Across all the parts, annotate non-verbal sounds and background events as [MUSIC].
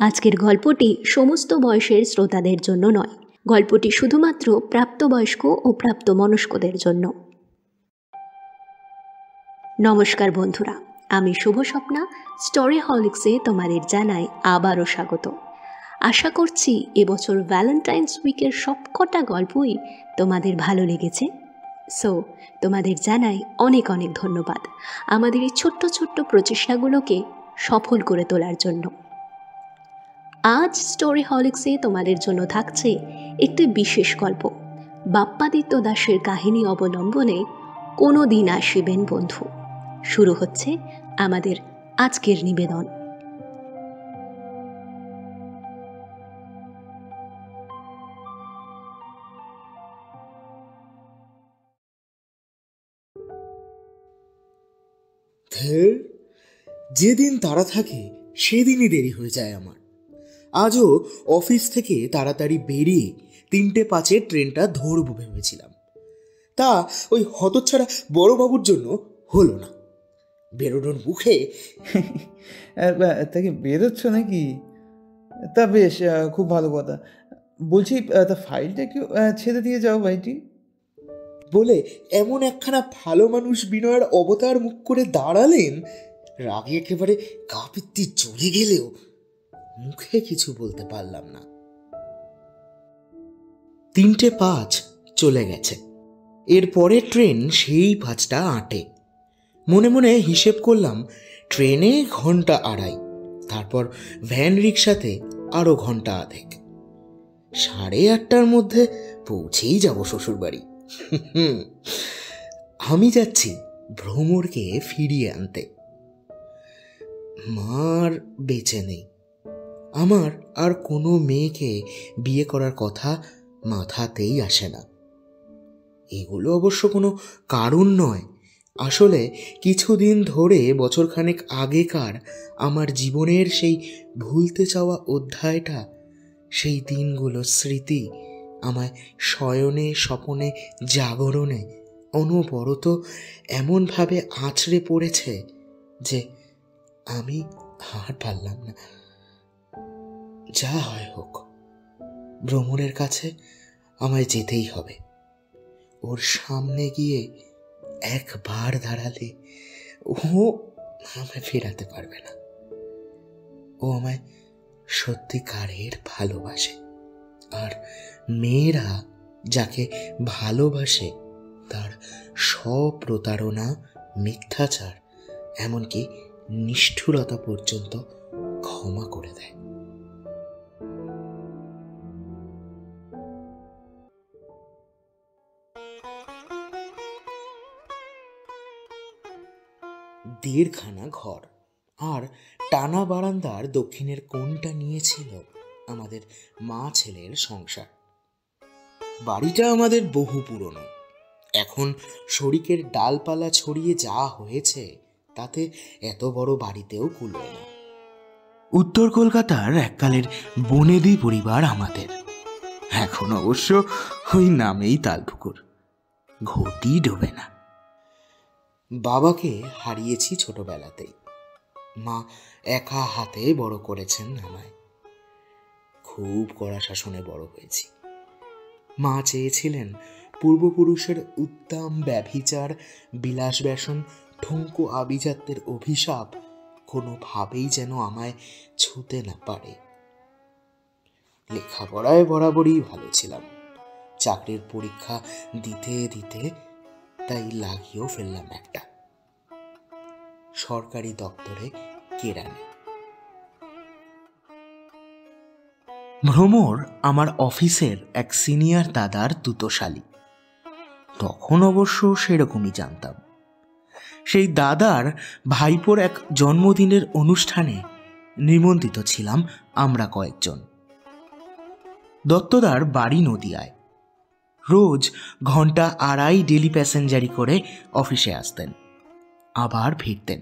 আজকের গল্পটি সমস্ত বয়সের শ্রোতাদের জন্য নয়। গল্পটি শুধুমাত্র প্রাপ্তবয়স্ক ও প্রাপ্ত মনস্কদের জন্য। নমস্কার বন্ধুরা, আমি শুভ স্বপ্না স্টোরি হলিক্সে তোমাদের জানাই আবারও স্বাগত। আশা করছি এবছর ভ্যালেন্টাইন্স উইকের সবকটা গল্পই তোমাদের ভালো লেগেছে। সো, তোমাদের জানাই অনেক অনেক ধন্যবাদ আমাদের এই ছোট্ট ছোট্ট প্রচেষ্টাগুলোকে সফল করে তোলার জন্য। আজ স্টোরি হলিক্সে তোমাদের জন্য থাকছে একটি বিশেষ গল্প। বাপ্পাদিত্য দাসের কাহিনী অবলম্বনে কোনো দিন আসিবেন বন্ধু। শুরু হচ্ছে আমাদের আজকের নিবেদন। যেদিন তারা থাকে, সেদিনই দেরি হয়ে যায় আমার। আজও অফিস থেকে তাড়াতাড়ি বেরিয়ে তিনটে পাঁচে ট্রেনটা ধরবো ভেবেছিলাম। তা ওই হতচ্ছাড়া বড়বাবুর জন্য হলো না। বেরোনোর মুখে [LAUGHS] তাকে বেরোচ্ছ নাকি? তা বেশ খুব ভালো কথা। বলছি তা ফাইলটা একটু আহ, ছেড়ে দিয়ে যাও ভাইটি। বলে এমন একখানা ভালো মানুষ বিনয়ের অবতার মুখ করে দাঁড়ালেন রাগে একেবারে কাপিত্তি চলে গেলেও মুখে কিছু বলতে পারলাম না। তিনটে পাঁচ চলে গেছে। এরপরে ট্রেন সেই পাঁচটা আটে। মনে মনে হিসেব করলাম, ট্রেনে ঘণ্টা আড়াই, তারপর ভ্যান রিক্সাতে আরও ঘণ্টা আধেক। সাড়ে আটটার মধ্যে পৌঁছেই যাব শ্বশুরবাড়ি। আমি যাচ্ছি ভ্রমরকে ফিরিয়ে আনতে। মার বেঁচে নেই। আমার আর কোনো মেয়েকে বিয়ে করার কথা মাথাতেই আসে না। এগুলো অবশ্য কোনো কারণ নয়। আসলে কিছুদিন ধরে বছরখানেক আগেকার আমার জীবনের সেই ভুলতে চাওয়া অধ্যায়টা, সেই দিনগুলোর স্মৃতি আমায় শয়নে, স্বপনে, জাগরণে অনবরত এমনভাবে আছড়ে পড়েছে যে আমি আর পারলাম না। যা হয় হোক, ভ্রমণের কাছে আমায় যেতেই হবে। ওর সামনে গিয়ে একবার দাঁড়ালে ও আমায় ফেরাতে পারবে না। ও আমায় সত্যিকারের ভালোবাসে। আর মেয়েরা যাকে ভালোবাসে, তার স্বপ্রতারণা, মিথ্যাচার, এমনকি নিষ্ঠুরতা পর্যন্ত ক্ষমা করে দেয়। দেড়খানা ঘর। আর টানা বারান্দার দক্ষিণের কোণটা নিয়েছিল আমাদের মা ছেলের সংসার। বাড়িটা আমাদের বহু পুরনো। এখন শরিকের ডালপালা ছড়িয়ে যা হয়েছে, তাতে এত বড় বাড়িতেও কুলোয় না। উত্তর কলকাতার এককালের বনেদি পরিবার আমাদের। এখন অবশ্য ওই নামেই তালপুকুর। ঘটি ডোবে না। বাবাকে হারিয়েছি ছোটবেলাতেই মা একা হাতে বড় করেছেন আমায়। খুব কড়া শাসনে বড় হয়েছি। মা চেয়েছিলেন পূর্বপুরুষের উত্তম ব্যভিচার, বিলাস ব্যসন, ঠুঙ্কো আভিজাত্যের অভিশাপ কোনোভাবেই যেন আমায় ছুতে না পারে। লেখাপড়ায় বরাবরই ভালো ছিলাম। চাকরির পরীক্ষা দিতে দিতে তাই লাগিয়েও ফেললাম একটা। সরকারি দপ্তরে কেরানি। ভ্রমর আমার অফিসের এক সিনিয়র দাদার দুতোশালী। তখন অবশ্য সেরকমই জানতাম। সেই দাদার ভাইপোর এক জন্মদিনের অনুষ্ঠানে নিমন্ত্রিত ছিলাম আমরা কয়েকজন। দত্তদার বাড়ি নদিয়ায়। রোজ ঘণ্টা আড়াই ডেলি প্যাসেঞ্জারি করে অফিসে আসতেন, আবার ফিরতেন।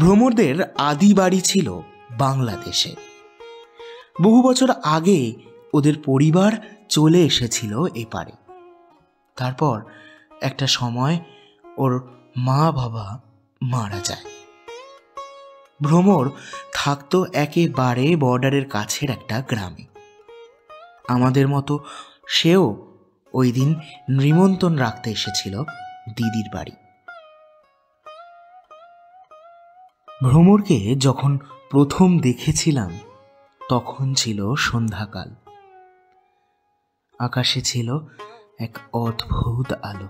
ভ্রমরদের আদি বাড়ি ছিল বাংলাদেশে। বহু বছর আগে ওদের পরিবার চলে এসেছিল এপারে। তারপর একটা সময় ওর মা বাবা মারা যায়। ভ্রমর থাকতো একেবারে বর্ডারের কাছের একটা গ্রামে। আমাদের মতো সেও ওই দিন নিমন্ত্রণ রাখতে এসেছিল দিদির বাড়ি। ভ্রমরকে যখন প্রথম দেখেছিলাম, তখন ছিল সন্ধ্যাকাল। আকাশে ছিল এক অদ্ভুত আলো।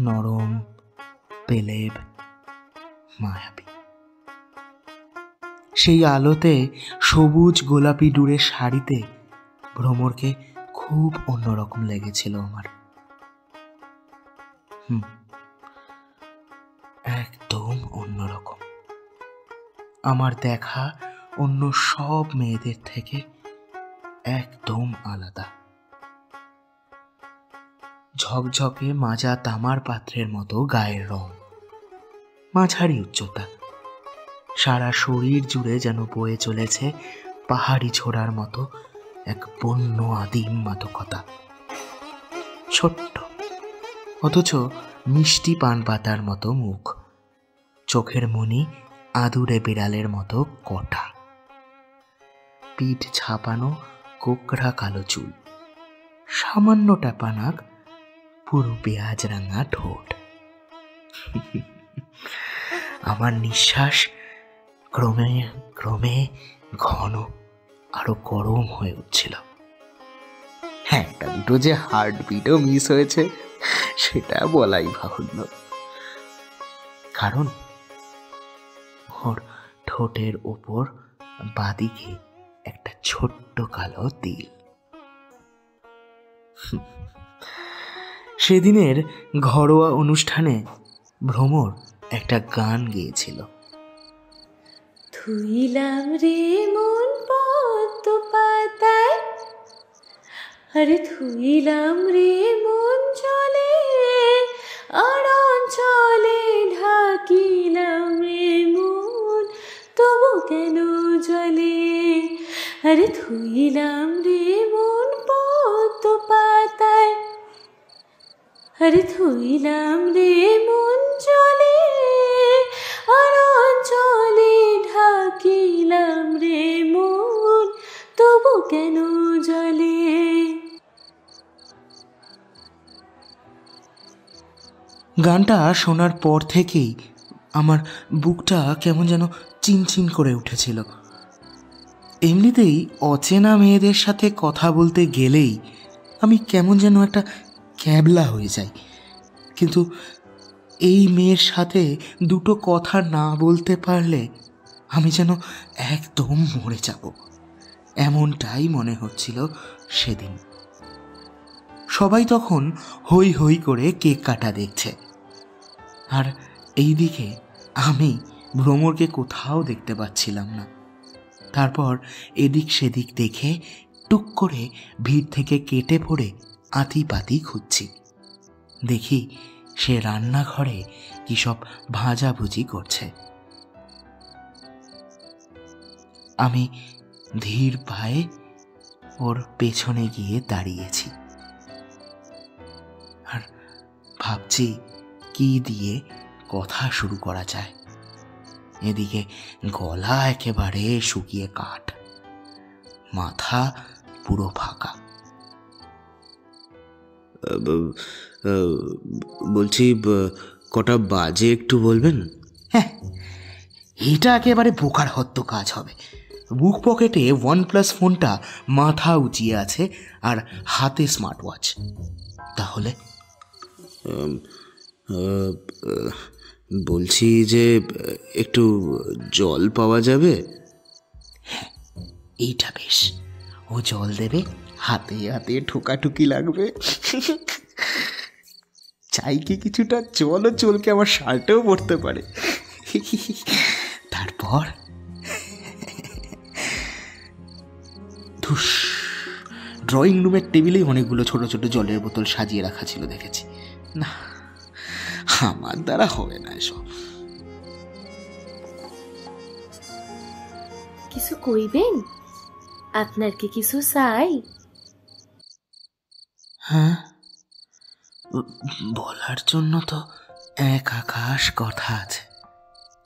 নরম, পেলেব, মায়াবী। সেই আলোতে সবুজ গোলাপি ডুরে শাড়িতে ভ্রমরকে খুব অন্যরকম লেগেছিল আমার। হুম, একদম অন্যরকম। আমার দেখা অন্য সব মেয়েদের থেকে একদম আলাদা। ঝকঝকে মাজা তামার পাত্রের মতো গায়ের রং, মাঝারি উচ্চতা। সারা শরীর জুড়ে যেন বয়ে চলেছে পাহাড়ি ছোড়ার মতো এক বন্য আদিম মাদকতা। ছোট্ট, অথচ মিষ্টি পান পাতার মতো মুখ। চোখের মনি আদুরে বিড়ালের মতো কটা পিঠ ছাপানো কোকড়া কালো চুল। সামান্য টাপানাক পুরো পেঁয়াজ রাঙা ঠোঁট। আমার নিঃশ্বাস ক্রমে ক্রমে ঘন। আরও গরম হয়ে উঠছিল। হ্যাঁ একটা দুটো যে হার্টবিটও মিস হয়েছে, সেটা বলাই বাহুল্য। কারণ, ওর ঠোঁটের ওপর বাদিকে একটা ছোট্ট কালো তিল। সেদিনের ঘরোয়া অনুষ্ঠানে ভ্রমর একটা গান গেয়েছিল। থুইলাম রে মন পদ্ম পাতায়। আরে থুইলাম রে মন চলে আর অঞ্চলে ঢাকিলাম রে মন। তবু কেন জলে আরে থুইলাম রে মন পদ্ম পাতায়। আরে থুইলাম রে মন চলে কেন জলে? গানটা শোনার পর থেকেই আমার বুকটা কেমন যেন চিনচিন করে উঠেছিল। এমনিতেই অচেনা মেয়েদের সাথে কথা বলতে গেলেই আমি কেমন যেন একটা ক্যাবলা হয়ে যাই। কিন্তু এই মেয়ের সাথে দুটো কথা না বলতে পারলে আমি যেন একদম মরে যাব। এমনটাই মনে হচ্ছিল সেদিন। সবাই তখন হই হই করে কেক কাটা দেখছে। আর এইদিকে আমি ভ্রমরকে কোথাও দেখতে পাচ্ছিলাম না। তারপর এদিক সেদিক দেখে টুক করে ভিড় থেকে কেটে পড়ে আতি পাতি খুঁজছি। দেখি সে রান্নাঘরে কি সব ভাজাভুজি করছে। আমি ধীর পায়ে ওর পেছনে গিয়ে দাঁড়িয়েছি। আর ভাবছি কি দিয়ে কথা শুরু করা যায়। এদিকে গলা একেবারে শুকিয়ে কাঠ মাথা পুরো ফাঁকা। বলছি কটা বাজে একটু বলবেন? হ্যাঁ এটা একেবারে বোকার হত্য কাজ হবে। বুক পকেটে ওয়ান প্লাস ফোনটা মাথা উঁচিয়ে আছে আর হাতে স্মার্ট ওয়াচ তাহলে বলছি যে একটু জল পাওয়া যাবে? হ্যাঁ এইটা বেশ। ও জল দেবে হাতে হাতে ঠোকাঠুকি লাগবে। চাই কি কিছুটা জলও চলকে আমার শার্টেও পড়তে পারে। তারপর? ধুস। ড্রয়িং রুমের টেবিলেই অনেকগুলো ছোট ছোট জলের বোতল সাজিয়ে রাখা ছিল দেখেছি। না আমার দ্বারা হবে না এসব। কিছু কইবেন? আপনার কি কিছু চাই? হ্যাঁ? বলার জন্য তো এক আকাশ কথা আছে।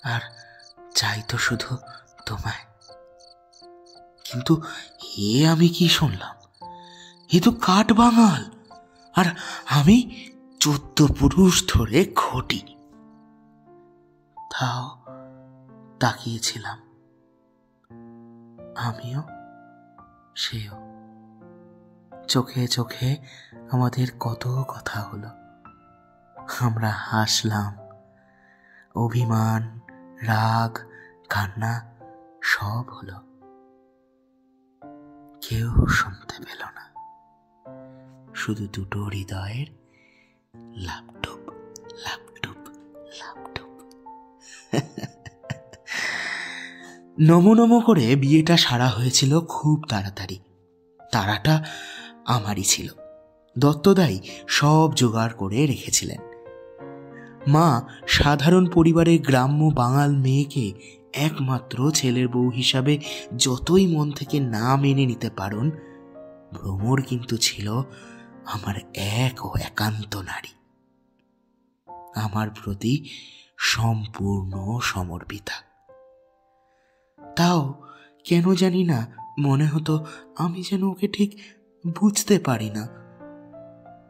আর চাই তো শুধু তোমায়। কিন্তু এ আমি কি শুনলাম? এ তো কাঠ বাঙাল আর আমি চোদ্দ পুরুষ ধরে ঘটি। তাও তাকিয়েছিলাম। আমিও, সেও। চোখে চোখে আমাদের কত কথা হলো। আমরা হাসলাম। অভিমান, রাগ, কান্না সব হলো। কেউ শুনতে পেল না। শুধু দুটো হৃদয়ের লাপটপ লাপটপ লাপটপ নমো নমো করে বিয়েটা সারা হয়েছিল খুব তাড়াতাড়ি। তারাটা আমারই ছিল। দত্তদাই সব জোগাড় করে রেখেছিলেন। মা সাধারণ পরিবারের গ্রাম্য বাঙাল মেয়েকে একমাত্র ছেলের বউ হিসাবে যতই মন থেকে না মেনে নিতে পারুন, ভ্রমর কিন্তু ছিল আমার এক ও একান্ত নারী। আমার প্রতি সম্পূর্ণ সমর্পিতা। তাও কেন জানি না, মনে হতো আমি যেন ওকে ঠিক বুঝতে পারি না।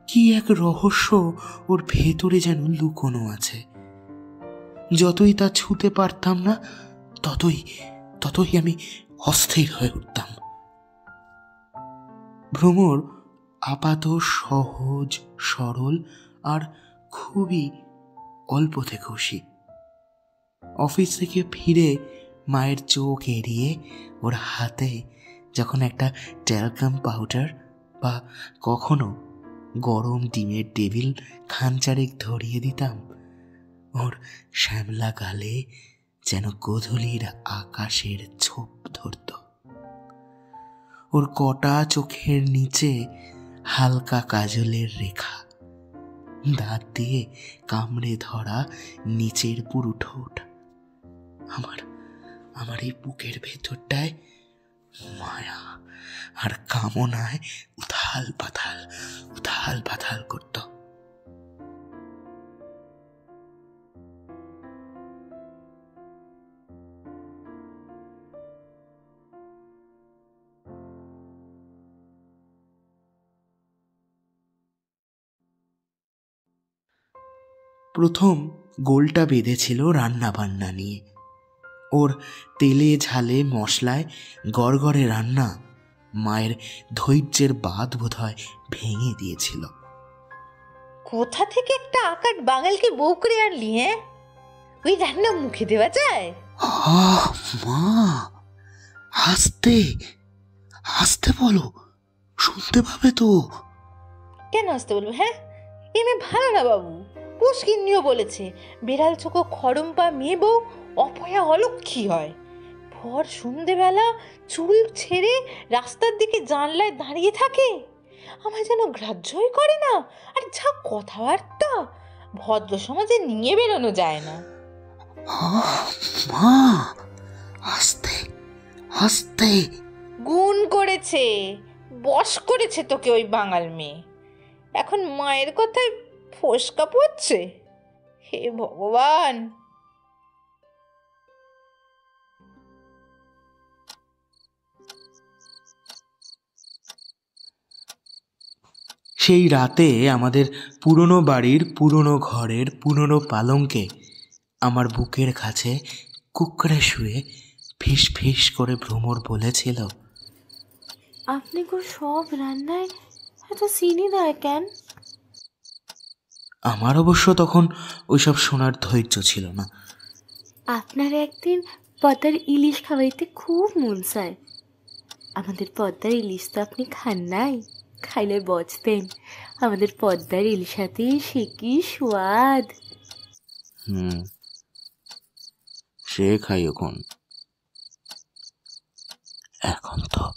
কি এক রহস্য ওর ভেতরে যেন লুকোনো আছে। যতই তা ছুতে পারতাম না ততই ততই আমি অস্থির হয়ে উঠতাম। ভ্রমর আপাত, সহজ, সরল আর খুবই অল্পতে খুশি অফিস থেকে ফিরে মায়ের চোখ এড়িয়ে ওর হাতে যখন একটা ট্যালকাম পাউডার বা কখনো গরম ডিমের টেবিল খানচারেক ধরিয়ে দিতাম, ওর শ্যামলা গালে যেন গোধূলির আকাশের ছোপ ধরত। ওর কটা চোখের নিচে হালকা কাজলের রেখা। দাঁত দিয়ে কামড়ে ধরা নিচের পুরু ঠোঁট। আমার আমার এই বুকের ভেতরটায় মায়া আর কামনায় উথাল পাথাল উথাল পাথাল করত। প্রথম গোলটা বেঁধেছিল রান্না বান্না নিয়ে। ওর তেলে ঝালে মশলায় গড়গড়ে রান্না মায়ের ধৈর্যের বাদ বোধহয় ভেঙে দিয়েছিল। কোথা থেকে একটা আকাট বাঙালকে বউ করে আনলি হ্যাঁ? ওই রান্না মুখে দেওয়া যায়? মা! হাসতে হাসতে বলো শুনতে পাবে তো। কেন আসতে বলব হ্যাঁ? এ মেয়ে ভালো না বাবু। পুষ্কিন্নিও বলেছে বেড়াল চোখো খড়ম্পা মেয়ে বউ অপয়া অলক্ষী হয়। ভর সন্ধেবেলা চুল ছেড়ে রাস্তার দিকে জানলায় দাঁড়িয়ে থাকে। আমায় যেন গ্রাহ্যই করে না আর যা কথাবার্তা ভদ্র সমাজে নিয়ে বেরোনো যায় না। মা হাসতে হাসতে গুণ করেছে বশ করেছে তোকে ওই বাঙাল মেয়ে। এখন মায়ের কথায় ফসকা পড়ছে? হে ভগবান! সেই রাতে আমাদের পুরনো বাড়ির পুরনো ঘরের পুরনো পালঙ্কে আমার বুকের কাছে কুকড়ে শুয়ে ফিস ফিস করে ভ্রমর বলেছিল আপনি গো সব রান্নায় এত চিনি দেয় কেন? আমার অবশ্য তখন ওইসব শোনার ধৈর্য ছিল না। আপনার একদিন পদ্মার ইলিশ খাওয়াইতে খুব মন চায়। আমাদের পদ্মার ইলিশ তো আপনি খান নাই। খাইলে বচতেন। আমাদের পদ্মার ইলিশাতে সে কি স্বাদ। হুম সে খাই এখন। এখন তো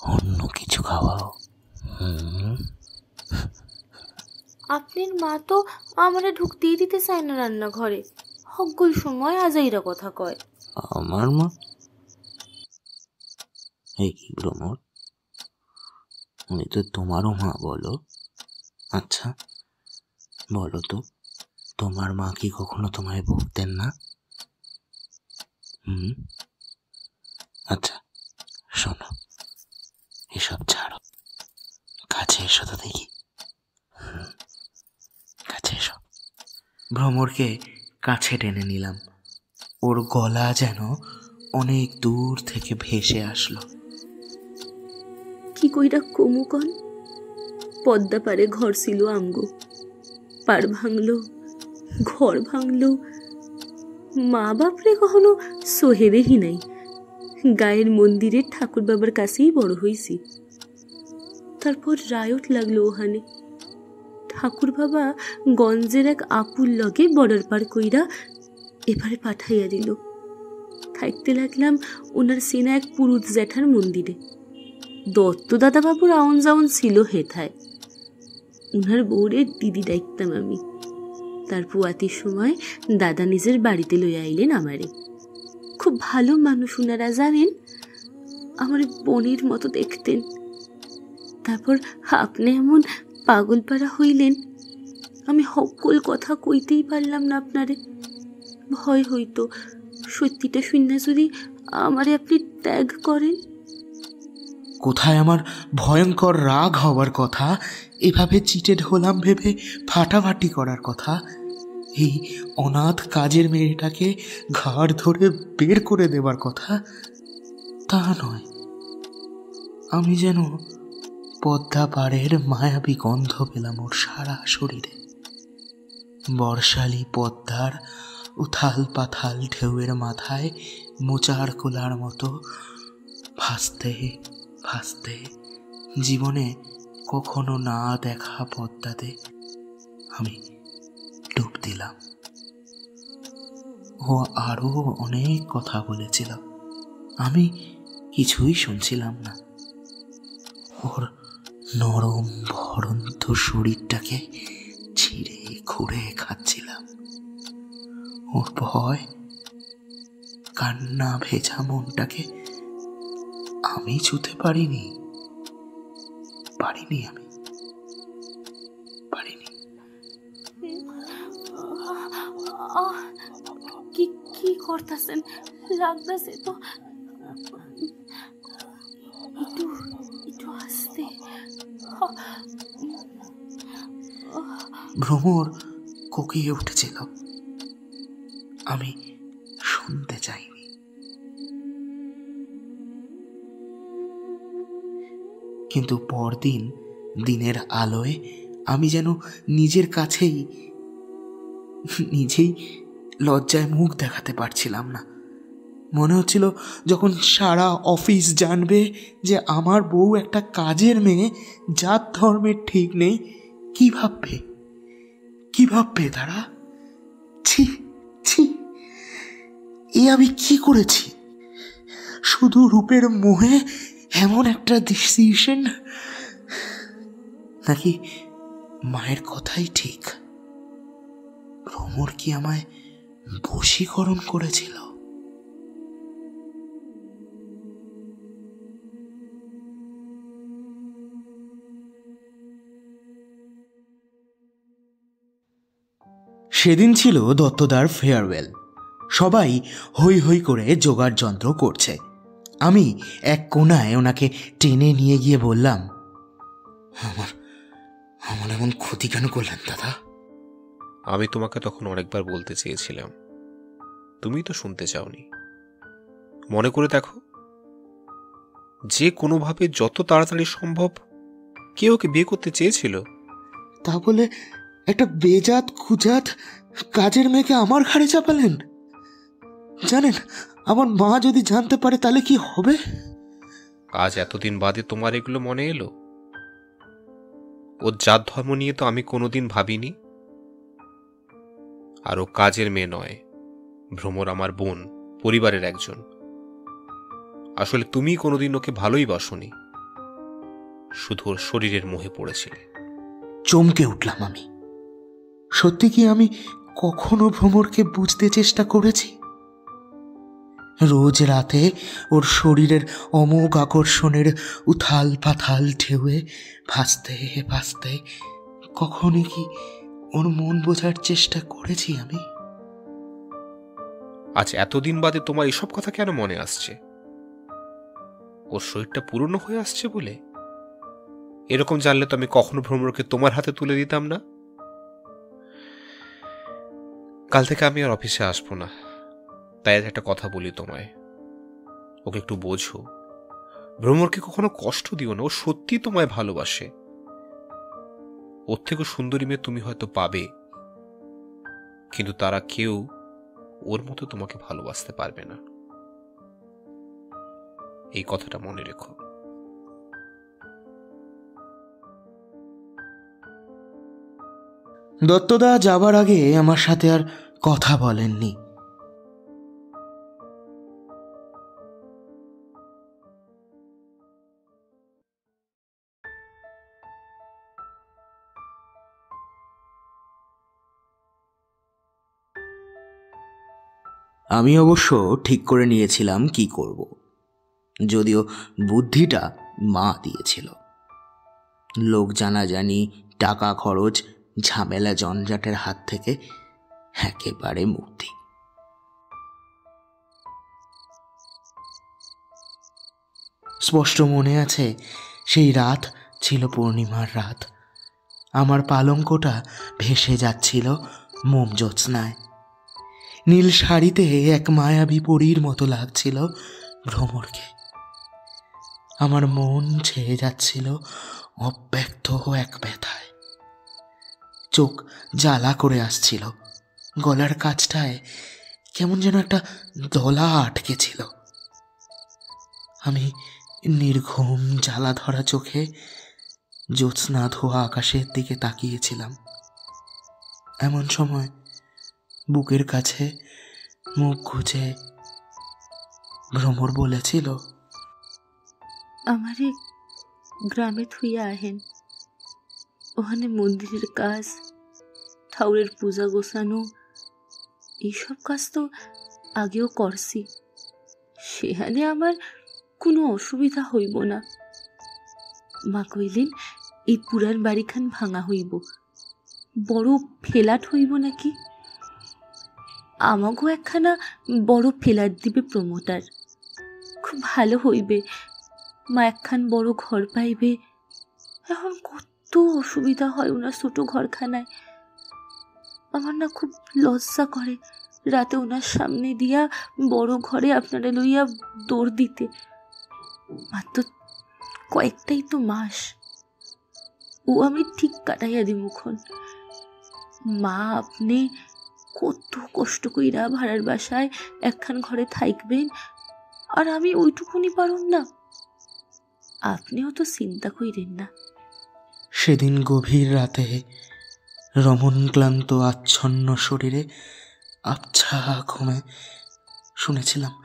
অন্য কিছু খাওয়াও। হুম। আপনার মা তো আমারে ঢুকতেই দিতে চায় না রান্নাঘরে। হকগুল সময় আজাইরা কথা কয়। আমার মা? এই কি ভ্রমর উনি তো তোমারও মা বলো। আচ্ছা বলো তো, তোমার মা কি কখনো তোমায় বকতেন না? হুম? আচ্ছা শোনো, এসব ছাড়ো। কাছে এসো তো দেখি হুম, কাছে এসো ভ্রমরকে কাছে টেনে নিলাম। ওর গলা যেন অনেক দূর থেকে ভেসে আসলো। কি কইরা কমুকন পদ্মা পারে ঘর ছিল আমগো পার ভাঙলো, ঘর ভাঙলো। মা বাপরে কখনো সোহেদেহি নাই। গায়ের মন্দিরের ঠাকুর বাবার কাছেই বড় হইছি। তারপর রায়ট লাগল ওখানে ঠাকুর বাবা গঞ্জের এক আপুর লগে বর্ডার পার কইরা এবারে পাঠাইয়া দিল। থাকতে লাগলাম ওনার সেনা এক পুরুত জ্যাঠার মন্দিরে। দত্ত দাদাবাবুর আউন জাউন ছিল হেথায়। উনার বউরের দিদি ডাইকতাম আমি। তার পুয়াতির সময় দাদা নিজের বাড়িতে লইয়া আইলেন আমারে। খুব ভালো মানুষ উনারা, জানেন? আমার বোনের মতো দেখতেন। তারপর আপনি এমন পাগলপাড়া হইলেন। আমি সকল কথা কইতেই পারলাম না আপনারে। ভয় হইতো। সত্যিটা শুনে যদি আমারে আপনি ত্যাগ করেন। কোথায় আমার ভয়ঙ্কর রাগ হওয়ার কথা? এভাবে চিটেড হলাম ভেবে ফাটাফাটি করার কথা? এই অনাথ কাজের মেয়েটাকে ঘাড় ধরে বের করে দেবার কথা? তা নয়। আমি যেন পদ্মা পাড়ের মায়াবী গন্ধ পেলাম ওর সারা শরীরে। বর্ষালি পদ্মার উথাল পাথাল ঢেউয়ের মাথায় মোচার কোলার মতো ভাসতে ভাসতে জীবনে কখনো না দেখা পদ্মাতে আমি ডুব দিলাম। ও আরও অনেক কথা বলেছিল। আমি কিছুই শুনছিলাম না। ওর নরম ভরন্ত শরীরটাকে ছিঁড়ে খুঁড়ে খাচ্ছিলাম। ওর ভয়, কান্না ভেজা মনটাকে আমি ছুতে পারিনি। পারিনি আমি। পারিনি। কি কি করতেছেন? লাগতেছে তো। ভ্রমর কোকিয়ে উঠেছিল। আমি শুনতে চাইনি। কিন্তু পরদিন দিনের আলোয় আমি যেন নিজের কাছেই, নিজেই লজ্জায় মুখ দেখাতে পারছিলাম না। মনে হচ্ছিল যখন সারা অফিস জানবে যে আমার বউ একটা কাজের মেয়ে জাত ধর্মের ঠিক নেই, কি ভাববে? কি ভাববে তারা? ছি ছি, এ আমি কি করেছি? শুধু রূপের মোহে এমন একটা ডিসিশন নাকি মায়ের কথাই ঠিক? ভ্রমর কি আমায় বশীকরণ করেছিল? সেদিন ছিল দত্তদার ফেয়ারওয়েল সবাই হই হই করে জোগাড় যন্ত্র করছে। আমি এক কোনায় ওনাকে টেনে নিয়ে গিয়ে বললাম, আমার আমার এমন ক্ষতি কেন করলেন দাদা? আমি তোমাকে তখন অনেকবার বলতে চেয়েছিলাম। তুমি তো শুনতে চাওনি। মনে করে দেখো, যে কোনোভাবে যত তাড়াতাড়ি সম্ভব কে ওকে বিয়ে করতে চেয়েছিল, তা বলে একটা বেজাত খুজাত কাজের মেয়েকে আমার ঘাড়ে চাপালেন? জানেন আমার মা যদি জানতে পারে তাহলে কি হবে? আজ এতদিন বাদে তোমার এগুলো মনে এলো? ওর জাত ধর্ম নিয়ে তো আমি কোনোদিন ভাবিনি। আর ও কাজের মেয়ে নয় ভ্রমর আমার বোন পরিবারের একজন। আসলে তুমি কোনোদিন ওকে ভালোই বাসনি শুধু ওর শরীরের মোহে পড়েছিলে। চমকে উঠলাম আমি। সত্যি কি আমি কখনো ভ্রমরকে বুঝতে চেষ্টা করেছি? রোজ রাতে ওর শরীরের অমোঘ আকর্ষণের উথাল পাথাল ঢেউয়ে ভাসতে ভাসতে কখনই কি ওর মন বোঝার চেষ্টা করেছি আমি? আজ এতদিন বাদে তোমার এসব কথা কেন মনে আসছে? ওর শরীরটা পুরনো হয়ে আসছে বলে? এরকম জানলে তো আমি কখনো ভ্রমণকে তোমার হাতে তুলে দিতাম না। কাল থেকে আমি আর অফিসে আসব না। তাই আজ একটা কথা বলি তোমায়। ওকে একটু বোঝো। ভ্রমরকে কখনো কষ্ট দিও না, ও সত্যি তোমায় ভালোবাসে। ওর থেকে সুন্দরী মেয়ে তুমি হয়তো পাবে, কিন্তু তারা কেউ ওর মতো তোমাকে ভালোবাসতে পারবে না। এই কথাটা মনে রেখো। দত্তদা যাবার আগে আমার সাথে আর কথা বলেননি। আমি অবশ্য ঠিক করে নিয়েছিলাম কি করব, যদিও বুদ্ধিটা মা দিয়েছিল। লোক জানাজানি, টাকা খরচ ঝামেলা জঞ্জাটের হাত থেকে একেবারে মুক্তি। স্পষ্ট মনে আছে, সেই রাত ছিল পূর্ণিমার রাত। আমার পালঙ্কটা ভেসে যাচ্ছিল মোম জ্যোৎস্নায় নীল শাড়িতে এক মায়াবী পরীর মতো লাগছিল ভ্রমরকে। আমার মন ছেয়ে যাচ্ছিল অব্যক্ত এক ব্যথায়। চোখ জ্বালা করে আসছিল। গলার কাছটায় কেমন যেন একটা দলা আটকে ছিল আমি নির্ঘুম জ্বালা ধরা চোখে জ্যোৎস্না ধোয়া আকাশের দিকে তাকিয়েছিলাম। এমন সময় বুকের কাছে মুখ গুজে ভ্রমর বলেছিল, আমারে গ্রামে থুইয়া আহেন। ওখানে মন্দিরের কাজ ঠাউরের পূজা গোছানো, এইসব কাজ তো আগেও করছি। সেখানে আমার কোনো অসুবিধা হইব না। মা কইলেন, এই পুরান বাড়িখান ভাঙা হইব। বড় ফেলাট হইব নাকি? আমাকেও একখানা বড় ফেলাট দিবে প্রমোটার। খুব ভালো হইবে। মা একখান বড় ঘর পাইবে। এখন কত অসুবিধা হয় ওনার ছোটো ঘরখানায়। আমার না খুব লজ্জা করে রাতে ওনার সামনে দিয়া বড় ঘরে আপনারা লইয়া দৌড় দিতে। মাত্র কয়েকটাই তো মাস। ও আমি ঠিক কাটাইয়া দিমুখন মা আপনি কত কষ্ট কইরা ভাড়ার বাসায় একখান ঘরে থাকবেন আর আমি ওইটুকুনি পারুন না। আপনিও তো চিন্তা কইরেন না। সেদিন গভীর রাতে রমন ক্লান্ত আচ্ছন্ন শরীরে আবছা ঘুমে শুনেছিলাম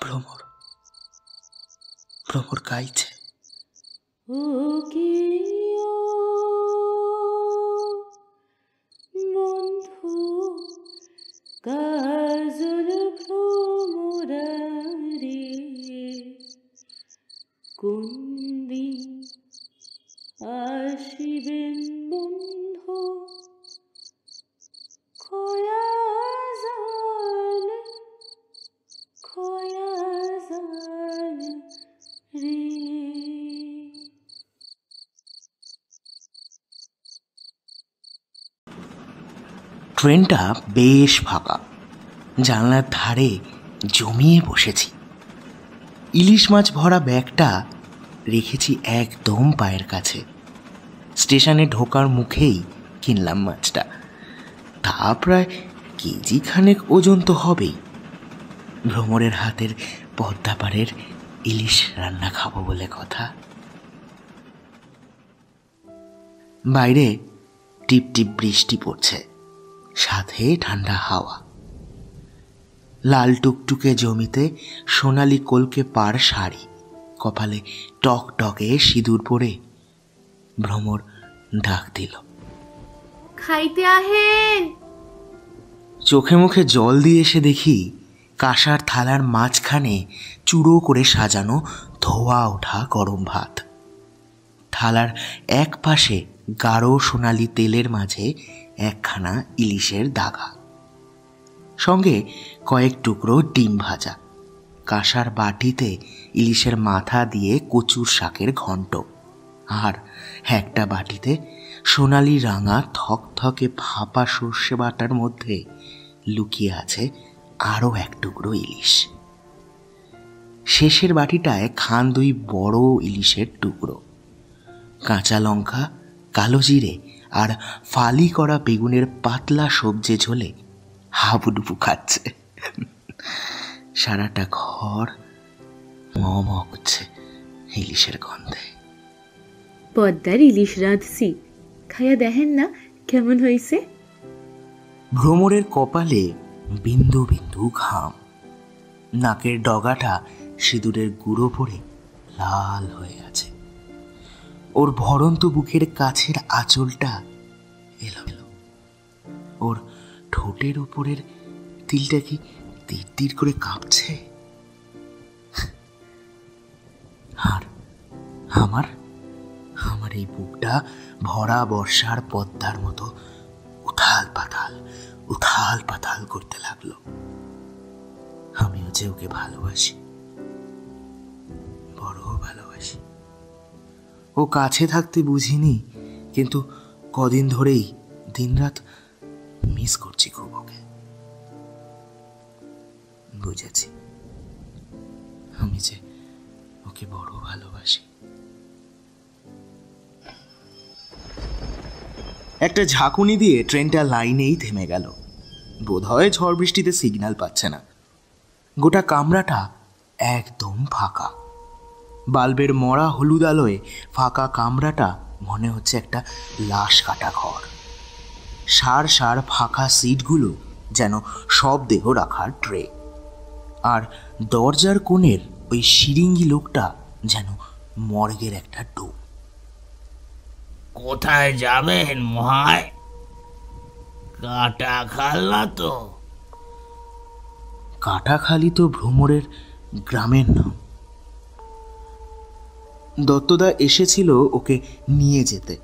ভ্রমর ভ্রমর গাইছে। বন্ধু কোন দিন আসিবেন বন্ধু রে। ট্রেনটা বেশ ফাঁকা জানলার ধারে জমিয়ে বসেছি। ইলিশ মাছ ভরা ব্যাগটা রেখেছি একদম পায়ের কাছে। স্টেশনে ঢোকার মুখেই কিনলাম মাছটা। তা প্রায় কেজি খানেক ওজন তো হবেই। ভ্রমরের হাতের পদ্মাপাড়ের ইলিশ রান্না খাব বলে কথা। বাইরে টিপ টিপ বৃষ্টি পড়ছে, সাথে ঠান্ডা হাওয়া। লাল টুকটুকে জমিতে সোনালি কলকে পার শাড়ি কপালে টক টকে সিঁদুর পরে ভ্রমর ডাক দিল। খাইতে আহেন চোখে মুখে জল দিয়ে এসে দেখি কাঁসার থালার মাঝখানে চুড়ো করে সাজানো ধোয়া ওঠা গরম ভাত। থালার এক পাশে গাঢ় সোনালি তেলের মাঝে একখানা ইলিশের দাগা। সঙ্গে কয়েক টুকরো ডিম ভাজা। কাঁসার বাটিতে ইলিশের মাথা দিয়ে কচুর শাকের ঘন্ট আর একটা বাটিতে সোনালি রাঙা থকথকে ভাপা সর্ষে বাটার মধ্যে লুকিয়ে আছে আরও এক টুকরো ইলিশ। শেষের বাটিটায় খান দুই বড় ইলিশের টুকরো। কাঁচা লঙ্কা, কালো জিরে আর ফালি করা বেগুনের পাতলা সবজি ঝোলে হাবুডুবু খাচ্ছে। সারাটা ঘর মম করছে ইলিশের গন্ধে। পদ্মার ইলিশ রাঁধছি। খাইয়া দেখেন না কেমন হয়েছে? ভ্রমরের কপালে বিন্দু বিন্দু ঘাম। নাকের ডগাটা সিঁদুরের গুঁড়ো পড়ে লাল হয়ে আছে। ওর ভরন্ত বুকের কাছের আঁচলটা এলো ওর ঠোঁটের উপরের তিলটা কি তীর তীর করে কাঁপছে। আর আমার আমার এই বুকটা ভরা বর্ষার পদ্মার মতো উথাল পাতাল উথাল পাতাল করতে লাগল। আমিও যে ওকে ভালোবাসি বড় ভালোবাসি। ও কাছে থাকতে বুঝিনি, কিন্তু কদিন ধরেই দিনরাত মিস করছি খুব ওকে। বুঝেছি। আমি যে ওকে বড় ভালোবাসি। একটা ঝাঁকুনি দিয়ে ট্রেনটা লাইনেই থেমে গেল। বোধহয় ঝড় বৃষ্টিতে সিগন্যাল পাচ্ছে না। গোটা কামরাটা একদম ফাঁকা। বাল্বের মরা হলুদ আলোয় ফাঁকা কামরাটা মনে হচ্ছে একটা লাশ কাটা ঘর। সার সার ফাঁকা সিটগুলো যেন সব দেহ রাখার ট্রে। আর দরজার কোণের ওই সিরিঙ্গি লোকটা যেন মর্গের একটা ডোব কোথায় যাবেন মহায়? কাটা খাল্লা তো? কাটাখালি তো ভ্রমরের গ্রামের নাম। দত্তদা এসেছিল ওকে নিয়ে যেতে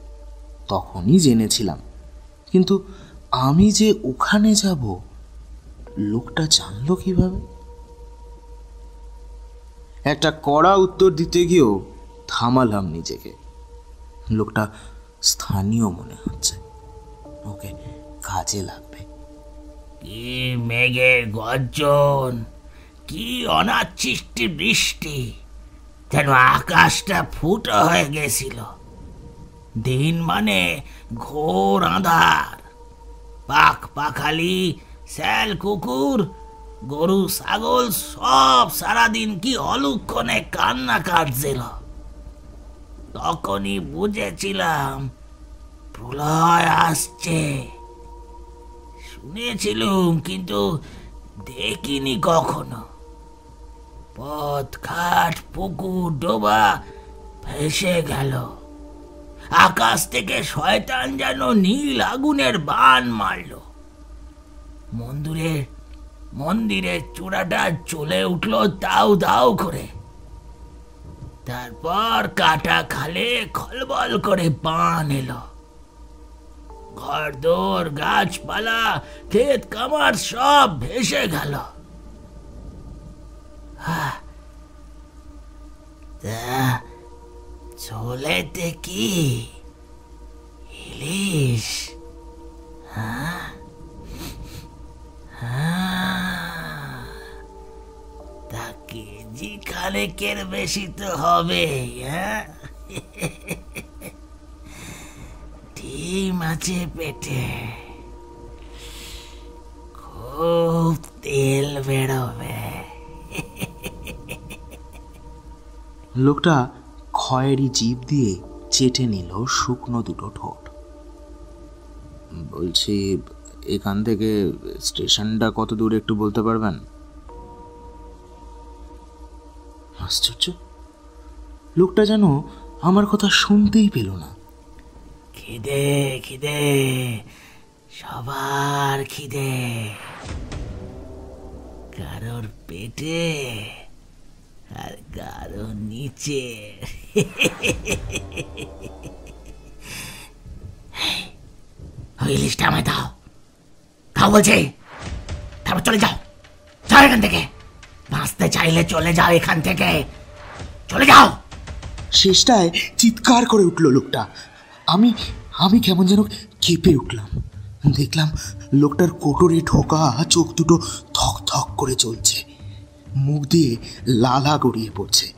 তখনই জেনেছিলাম। কিন্তু আমি যে ওখানে যাব লোকটা জানলো কীভাবে? একটা কড়া উত্তর দিতে গিয়েও থামালাম নিজেকে। লোকটা স্থানীয় মনে হচ্ছে। ওকে কাজে লাগবে। কি মেঘের গর্জন, কি অনাচ্ছিষ্টি বৃষ্টি, যেন আকাশটা ফুটো হয়ে গেছিল। দিন মানে ঘোর আঁধার পাখ পাখালি, স্যাল কুকুর গরু, ছাগল, সব সারাদিন কি অলুক্ষণে কান্না কাটছিল তখনই বুঝেছিলাম, প্রলয় আসছে। শুনেছিলুম, কিন্তু দেখিনি কখনো। পথ, ঘাট, পুকুর, ডোবা ভেসে গেল। আকাশ থেকে শয়তান যেন নীল আগুনের বান মারল। মন্দিরের মন্দিরের চূড়াটা চলে উঠল দাউ দাউ করে। তারপর কাটা খালে খলবল করে বান এলো। ঘরদোর, গাছপালা, ক্ষেত কামার সব ভেসে গেল। চলেতে কি? ইলিশ হ্যাঁ? হ্যাঁ। তা কেজি খানেকের বেশি তো হবে হ্যাঁ? ডিম আছে পেটে। খুব তেল বেরোবে। লোকটা খয়েরি জিভ দিয়ে চেটে নিল শুকনো দুটো ঠোঁট। বলছি এখান থেকে স্টেশনটা কত দূর একটু বলতে পারবেন? আশ্চর্য। লোকটা যেন আমার কথা শুনতেই পেল না। খিদে খিদে। সবার খিদে। কারোর পেটে আর কারোর নিচে। ওই ইলিশটা আমায় দাও। দাও বলছে। তার যাও চলে যাও। যাও এখান থেকে। বাঁচতে চাইলে চলে যাও এখান থেকে। চলে যাও। শেষটায় চিৎকার করে উঠল লোকটা। আমি আমি কেমন যেন কেঁপে উঠলাম। দেখলাম লোকটার কোটরে ঢোকা চোখ দুটো থক থক করে চলছে মুখ দিয়ে লালা গড়িয়ে পড়ছে।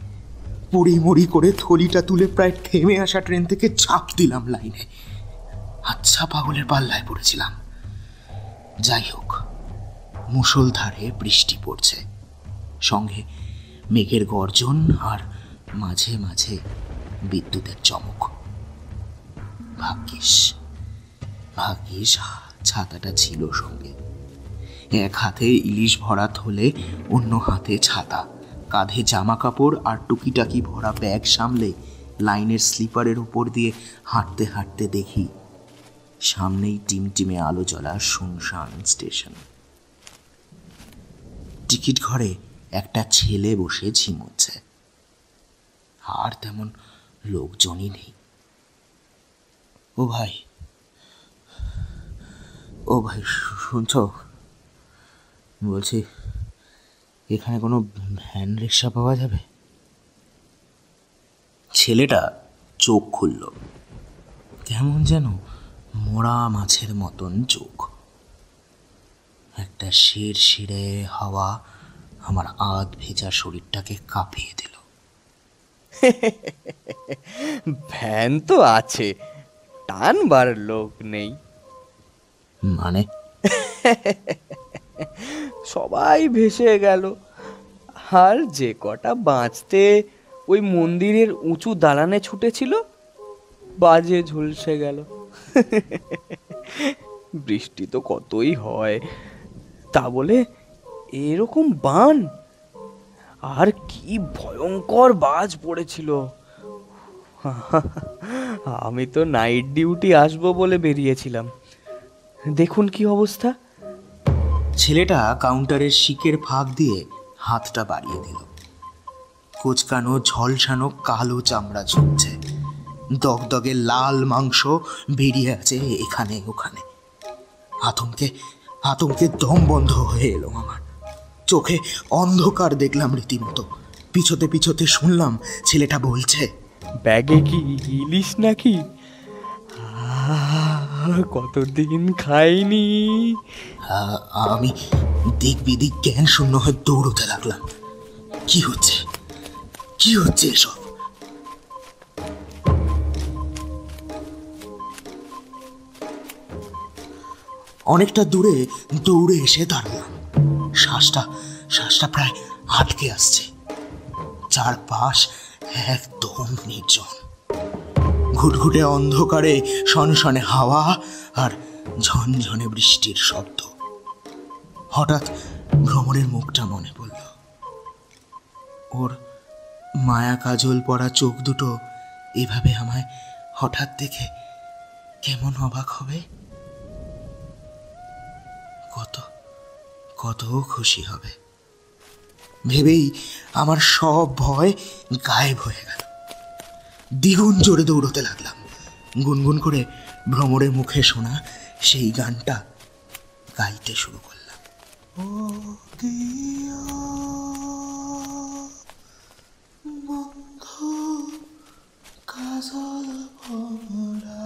পড়ি মড়ি করে থলিটা তুলে প্রায় থেমে আসা ট্রেন থেকে ঝাঁপ দিলাম লাইনে। আচ্ছা পাগলের পাল্লায় পড়েছিলাম। যাই হোক, মুষলধারে বৃষ্টি পড়ছে। সঙ্গে মেঘের গর্জন আর মাঝে মাঝে বিদ্যুতের চমক। ভাগ্যিস ভাগ্যিস ছাতাটা ছিল সঙ্গে। এক হাতে ইলিশ ভরা থলে, অন্য হাতে ছাতা। কাঁধে জামা কাপড় আর টুকিটাকি ভরা ব্যাগ সামলে লাইনের স্লিপারের উপর দিয়ে হাঁটতে হাঁটতে দেখি সামনেই টিমটিমে আলো জ্বলা শুনশান স্টেশন। টিকিট ঘরে একটা ছেলে বসে ঝিমোচ্ছে। আর তেমন লোকজনই নেই। ও ভাই ও ভাই, শুনছো? বলছি, এখানে কোনো ভ্যান রিক্সা পাওয়া যাবে? ছেলেটা চোখ খুলল। কেমন যেন মোড়া মাছের মতন চোখ। একটা শির শিরে হাওয়া আমার আধ ভেজা শরীরটাকে কাঁপিয়ে দিল। ভ্যান তো আছে টানবার লোক নেই। মানে? সবাই ভেসে গেল। আর যে কটা বাঁচতে ওই মন্দিরের উঁচু দালানে ছুটেছিল বাজে ঝলসে গেল। [LAUGHS] বৃষ্টি তো কতই হয়। তা বলে এরকম বান? আর কি ভয়ঙ্কর বাজ পড়েছিল। [LAUGHS] আমি তো নাইট ডিউটি আসব বলে বেরিয়েছিলাম। দেখুন কি অবস্থা। ছেলেটা কাউন্টারের শিকের ফাঁক দিয়ে হাতটা বাড়িয়ে দিল। কোচকানো, ঝলসানো, কালো চামড়া ঝুঁকছে দগদগে লাল মাংস বেরিয়ে আছে এখানে ওখানে। আতঙ্কে আতঙ্কে দম বন্ধ হয়ে এলো আমার। চোখে অন্ধকার দেখলাম রীতিমতো। পিছতে পিছতে শুনলাম ছেলেটা বলছে ব্যাগে কি ইলিশ নাকি? কতদিন খাইনি? আমি দিক বিদিক জ্ঞান শূন্য হয়ে দৌড়তে লাগলাম। কি হচ্ছে? কি হচ্ছে এসব? অনেকটা দূরে, দৌড়ে এসে দাঁড়ালাম। শ্বাসটা শ্বাসটা প্রায় আটকে আসছে। চারপাশ একদম নির্জন। ঘুটঘুটে অন্ধকারে সনসনে হাওয়া আর ঝনঝনে বৃষ্টির শব্দ। হঠাৎ ভ্রমণের মুখটা মনে পড়ল। ওর মায়া কাজল পরা চোখ দুটো এভাবে আমায় হঠাৎ দেখে কেমন অবাক হবে? কত কত খুশি হবে। ভেবেই আমার সব ভয় গায়েব হয়ে গেল। দ্বিগুণ জোরে দৌড়তে লাগলাম। গুনগুন করে ভ্রমরের মুখে শোনা সেই গানটা গাইতে শুরু করলাম। ও বন্ধু, কাজল ভমরারে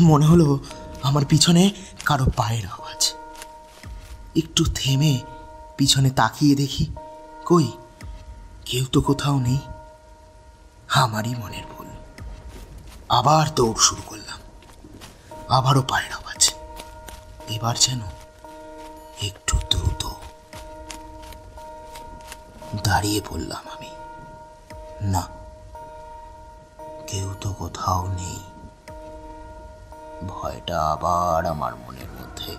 মনে হলো আমার পিছনে কারও পায়ের আওয়াজ। একটু থেমে পিছনে তাকিয়ে দেখি, কই? কেউ তো কোথাও নেই। আমারই মনের ভুল। আবার দৌড় শুরু করলাম। আবারও পায়ের আওয়াজ। এবার যেন একটু দ্রুত দাঁড়িয়ে পড়লাম আমি। না, কেউ তো কোথাও নেই। ভয়টা আবার আমার মনের মধ্যে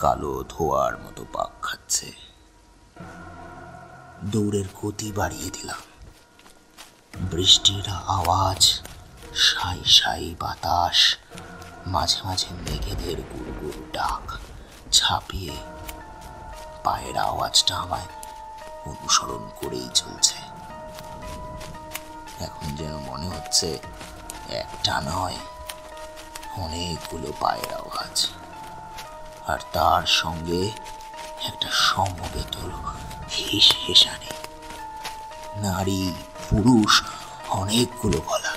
কালো ধোয়ার মতো পাক খাচ্ছে। দৌড়ের গতি বাড়িয়ে দিলাম। বৃষ্টির আওয়াজ, সাই সাই বাতাস, মাঝে মাঝে মেঘেদের গুড়গুড় ডাক ছাপিয়ে পায়ের আওয়াজটা আমায় অনুসরণ করেই চলছে। এখন যেন মনে হচ্ছে একটা নয় অনেকগুলো পায়ের আওয়াজ। আর তার সঙ্গে একটা সমবেত হেস হেসানে। নারী, পুরুষ, অনেকগুলো গলা।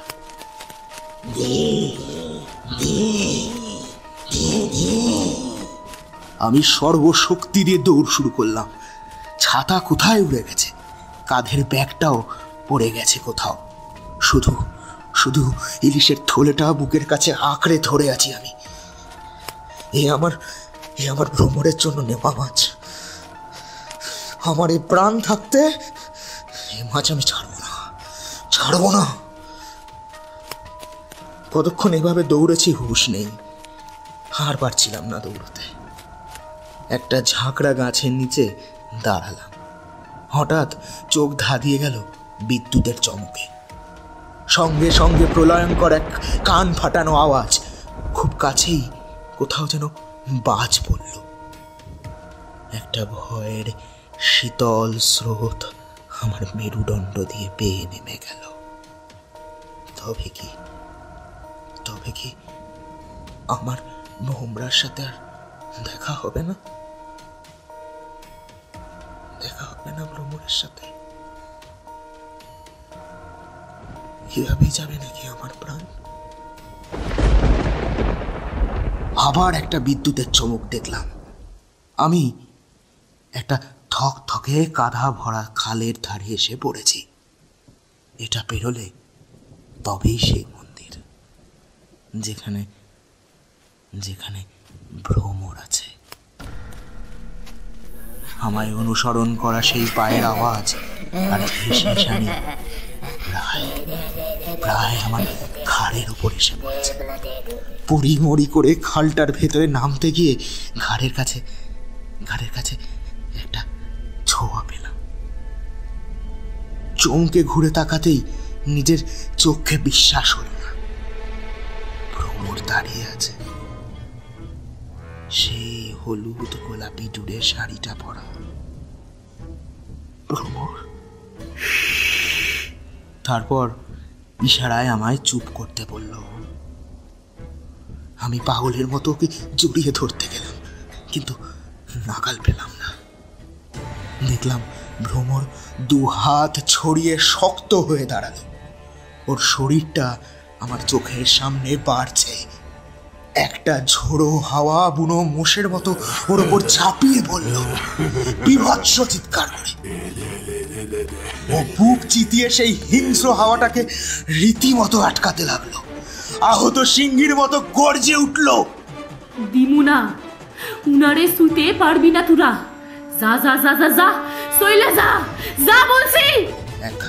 আমি সর্বশক্তি দিয়ে দৌড় শুরু করলাম। ছাতা কোথায় উড়ে গেছে? কাঁধের ব্যাগটাও পড়ে গেছে কোথাও। শুধু শুধু ইলিশের থলেটা বুকের কাছে আঁকড়ে ধরে আছি আমি। এ আমার এ আমার ভ্রমণের জন্য নেওয়া মাছ। আমার এই প্রাণ থাকতে এ মাছ আমি ছাড়বো না ছাড়বো না। কতক্ষণ এভাবে দৌড়েছি হুঁশ নেই হার পারছিলাম না দৌড়তে। একটা ঝাঁকড়া গাছের নিচে দাঁড়ালাম। হঠাৎ চোখ ধাঁধিয়ে গেল বিদ্যুতের চমকে। সঙ্গে সঙ্গে প্রলয়ঙ্কর এক কান ফাটানো আওয়াজ। খুব কাছেই কোথাও যেন বাজ পড়ল। একটা ভয়ের শীতল স্রোত আমার মেরুদণ্ড দিয়ে বেয়ে নেমে গেল। তবে কি তবে কি আমার ভোমরার সাথে আর দেখা হবে না? দেখা হবে না ভ্রমণের সাথে? এভাবেই যাবে নাকি আমার প্রাণ আবার একটা বিদ্যুতের চমক দেখলাম আমি একটা থক থকে কাঁধা ভরা খালের ধারে এসে পড়েছি এটা পেরোলে তবেই সেই মন্দির যেখানে যেখানে ভ্রমর আছে আমায় অনুসরণ করা সেই পায়ের আওয়াজ আর প্রায় প্রায় আমার ঘাড়ের উপর এসে পড়েছে। পড়ি মরি করে খালটার ভেতরে নামতে গিয়ে ঘাড়ের কাছে ঘাড়ের কাছে একটা ছোঁয়া পেলাম। চমকে ঘুরে তাকাতেই নিজের চোখে বিশ্বাস হল না। ভ্রমর দাঁড়িয়ে আছে। সেই হলুদ গোলাপি ডুরে শাড়িটা পরা। ভ্রমর তারপর ইশারায় আমায় চুপ করতে বলল, আমি পাগলের মতো ওকে জড়িয়ে ধরতে গেলাম, কিন্তু নাগাল পেলাম না। দেখলাম ভ্রমর দু হাত ছড়িয়ে শক্ত হয়ে দাঁড়াল। ওর শরীরটা আমার চোখের সামনে বাড়ছে। একটা ঝোড়ো হাওয়া বুনো মোষের মতো ওর ওপর ঝাঁপিয়ে পড়ল বিভৎস চিৎকার করে। ও বুক চিতিয়ে সেই হিংস্র হাওয়াটাকে রীতিমতো আটকাতে লাগল। আহত সিংহীর মতো গর্জে উঠল। দিমুনা উনারে শুতে পারবি না তুরা। যা যা যা যা যা সইলে যা যা বলছি। এক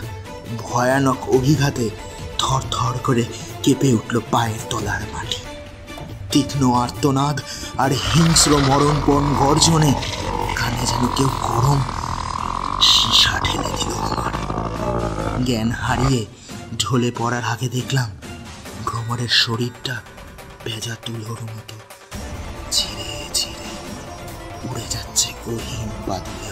ভয়ানক অভিঘাতে থর থর করে কেঁপে উঠল পায়ের তলার মাটি। তীক্ষ্ণ আর্তনাদ আর হিংস্র মরণপণ গর্জনে কানে যেন কেউ গরম সীসা ঢেলে দিল। জ্ঞান হারিয়ে ঢলে পড়ার আগে দেখলাম ভ্রমরের শরীরটা ভেজা তুলোর মতো। ছিঁড়ে ছিঁড়ে উড়ে যাচ্ছে গহীন বাদলে।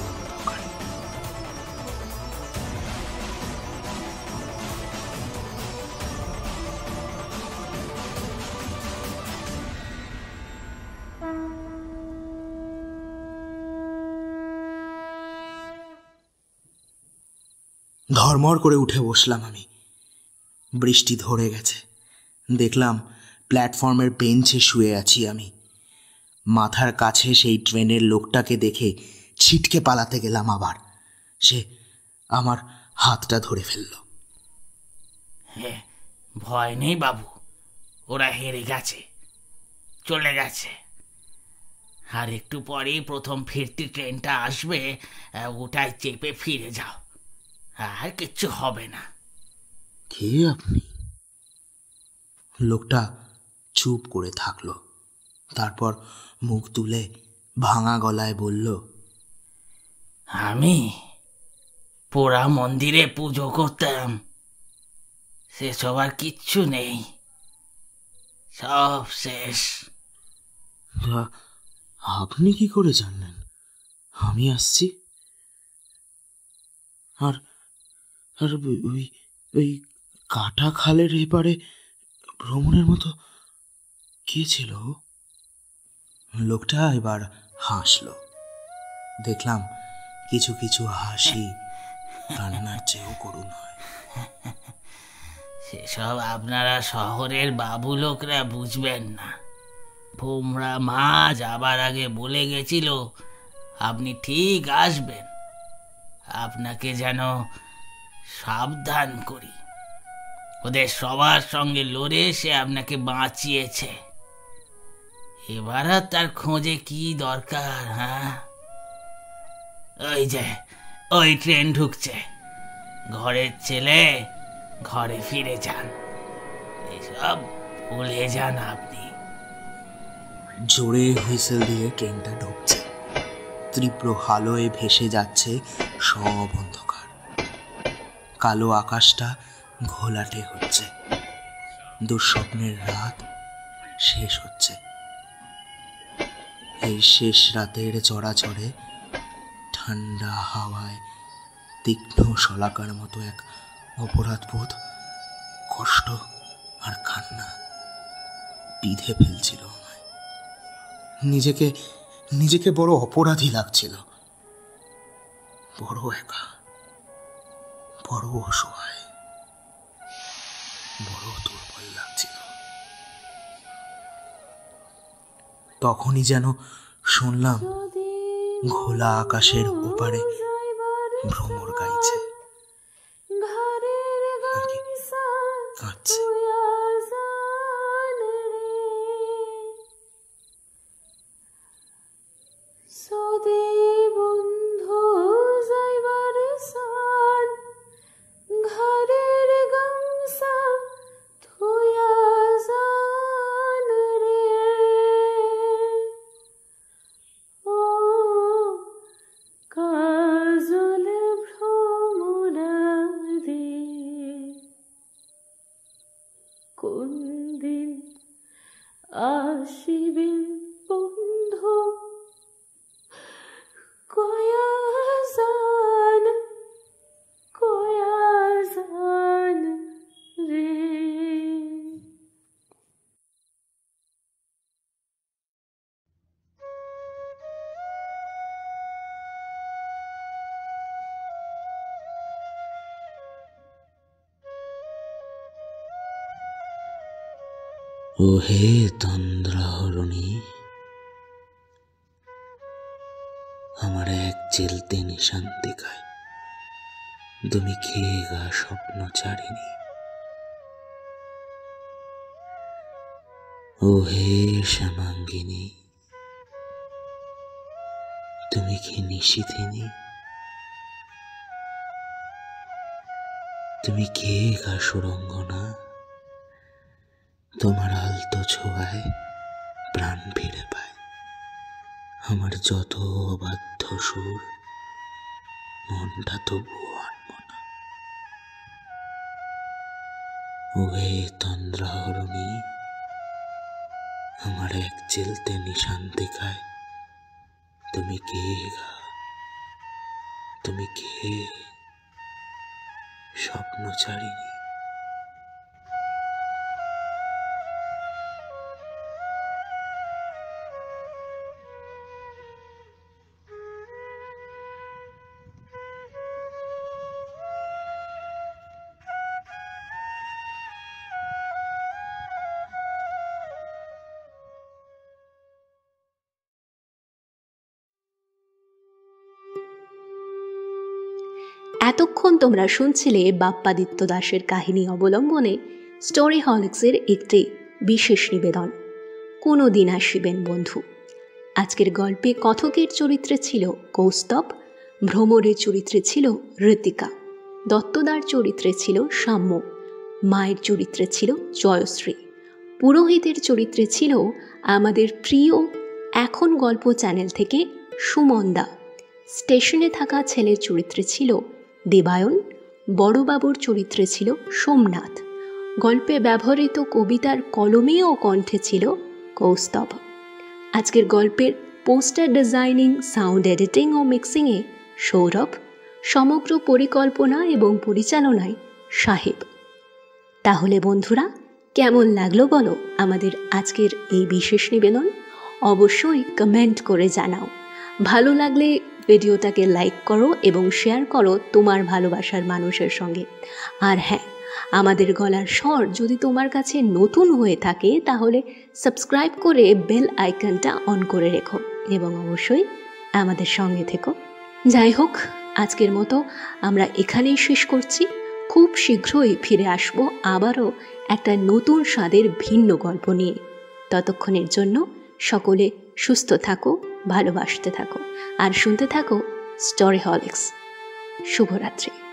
ধর্মর করে উঠে বসলাম আমি। বৃষ্টি ধরে গেছে। দেখলাম প্ল্যাটফর্মের বেঞ্চে শুয়ে আছি আমি। মাথার কাছে সেই ট্রেনের লোকটাকে দেখে ছিটকে পালাতে গেলাম আবার। সে আমার হাতটা ধরে ফেলল। হ্যাঁ ভয় নেই বাবু, ওরা হেরে গেছে, চলে গেছে। আর একটু পরেই প্রথম ফিরতি ট্রেনটা আসবে ওটায় চেপে ফিরে যাও। আর কিচ্ছু হবে না। কে আপনি? লোকটা চুপ করে থাকল তারপর মুখ তুলে ভাঙা গলায় বলল আমি পোড়া মন্দিরে পুজো করতাম সেসব আর কিচ্ছু নেই সব শেষ। আপনি কি করে জানলেন? আমি আসছি। আর আর ওই- ওই কাটা খালের এপারে ভ্রমণের মতো কে ছিল লোকটা এবার হাসলো। দেখলাম কিছু কিছু হাসি কান্নার চেয়েও করুণ হয় সেসব আপনারা শহরের বাবু লোকরা বুঝবেন না। ভোমরা মা যাবার আগে বলে গেছিল, আপনি ঠিক আসবেন। আপনাকে যেন সাবধান করি। ওদের সবার সঙ্গে লড়ে সে আপনাকে বাঁচিয়েছে। এবার আর তার খোঁজে কি দরকার হ্যাঁ? ওই যে, ওই ট্রেন ঢুকছে। ঘরের ছেলে ঘরে ফিরে যান। এসব ভুলে যান আপনি। জোরে হুইসেল দিয়ে ট্রেনটা ঢুকছে। তীব্র হালোয় ভেসে যাচ্ছে সব অন্ধকার। কালো আকাশটা ঘোলাটে হচ্ছে। দুঃস্বপ্নের রাত শেষ হচ্ছে। এই শেষ রাতের চড়াচড়ে ঠান্ডা হাওয়ায় তীক্ষ্ণ শলাকার মতো এক অপরাধবোধ কষ্ট আর কান্না বিধে ফেলছিল আমায়। নিজেকে নিজেকে বড় অপরাধী লাগছিল। বড় একা। বড় অসহায়। বড় দুর্বল লাগছিল। তখনই যেন শুনলাম ঘোলা আকাশের ওপারে ভ্রমর গাইছে। হে তন্দ্রাহরণী, আমার এক চেলতে নিশান্তিকায় তুমি খেয়ে গা স্বপ্ন ছাড়িনি। ও হে শ্যামাঙ্গিনী, তুমি কি নিশিথিনী? তুমি কে গা সুরঙ্গনা তোমার আলতো ছোঁয়ায় প্রাণ ফিরে পায়। আমার যত অবাধ্য সুর, মনটা তবুও আনমনা ও হে তন্দ্রাহরণী আমার এক চিলতে নিশান্তিকায় তুমি কে গা? তুমি কে? স্বপ্ন তোমরা শুনছিলে বাপ্পাদিত্য দাসের কাহিনী অবলম্বনে স্টোরি হলিক্সের একটি বিশেষ নিবেদন। কোনো দিন আসিবেন বন্ধু। আজকের গল্পে কথকের চরিত্রে ছিল কৌস্তব, ভ্রমরের চরিত্রে ছিল ঋতিকা, দত্তদার চরিত্রে ছিল সাম্য, মায়ের চরিত্রে ছিল জয়শ্রী, পুরোহিতের চরিত্রে ছিল আমাদের প্রিয় এখন গল্প চ্যানেল থেকে সুমন্দা। স্টেশনে থাকা ছেলের চরিত্রে ছিল দেবায়ন, বড়বাবুর চরিত্রে ছিল সোমনাথ। গল্পে ব্যবহৃত কবিতার কলমে ও কণ্ঠে ছিল কৌস্তব। আজকের গল্পের পোস্টার ডিজাইনিং, সাউন্ড এডিটিং ও মিক্সিংয়ে সৌরভ, সমগ্র পরিকল্পনা এবং পরিচালনায় সাহেব। তাহলে বন্ধুরা, কেমন লাগল বলো আমাদের আজকের এই বিশেষ নিবেদন? অবশ্যই কমেন্ট করে জানাও। ভালো লাগলে ভিডিওটাকে লাইক করো এবং শেয়ার করো তোমার ভালোবাসার মানুষের সঙ্গে। আর হ্যাঁ আমাদের গলার স্বর যদি তোমার কাছে নতুন হয়ে থাকে, তাহলে সাবস্ক্রাইব করে বেল আইকনটা অন করে রেখো এবং অবশ্যই আমাদের সঙ্গে থেকো। যাই হোক, আজকের মতো আমরা এখানেই শেষ করছি। খুব শীঘ্রই ফিরে আসব আবারও একটা নতুন স্বাদের ভিন্ন গল্প নিয়ে। ততক্ষণের জন্য সকলে সুস্থ থাকো। ভালোবাসতে থাকো। আর শুনতে থাকো স্টোরি হলিক্স। শুভরাত্রি।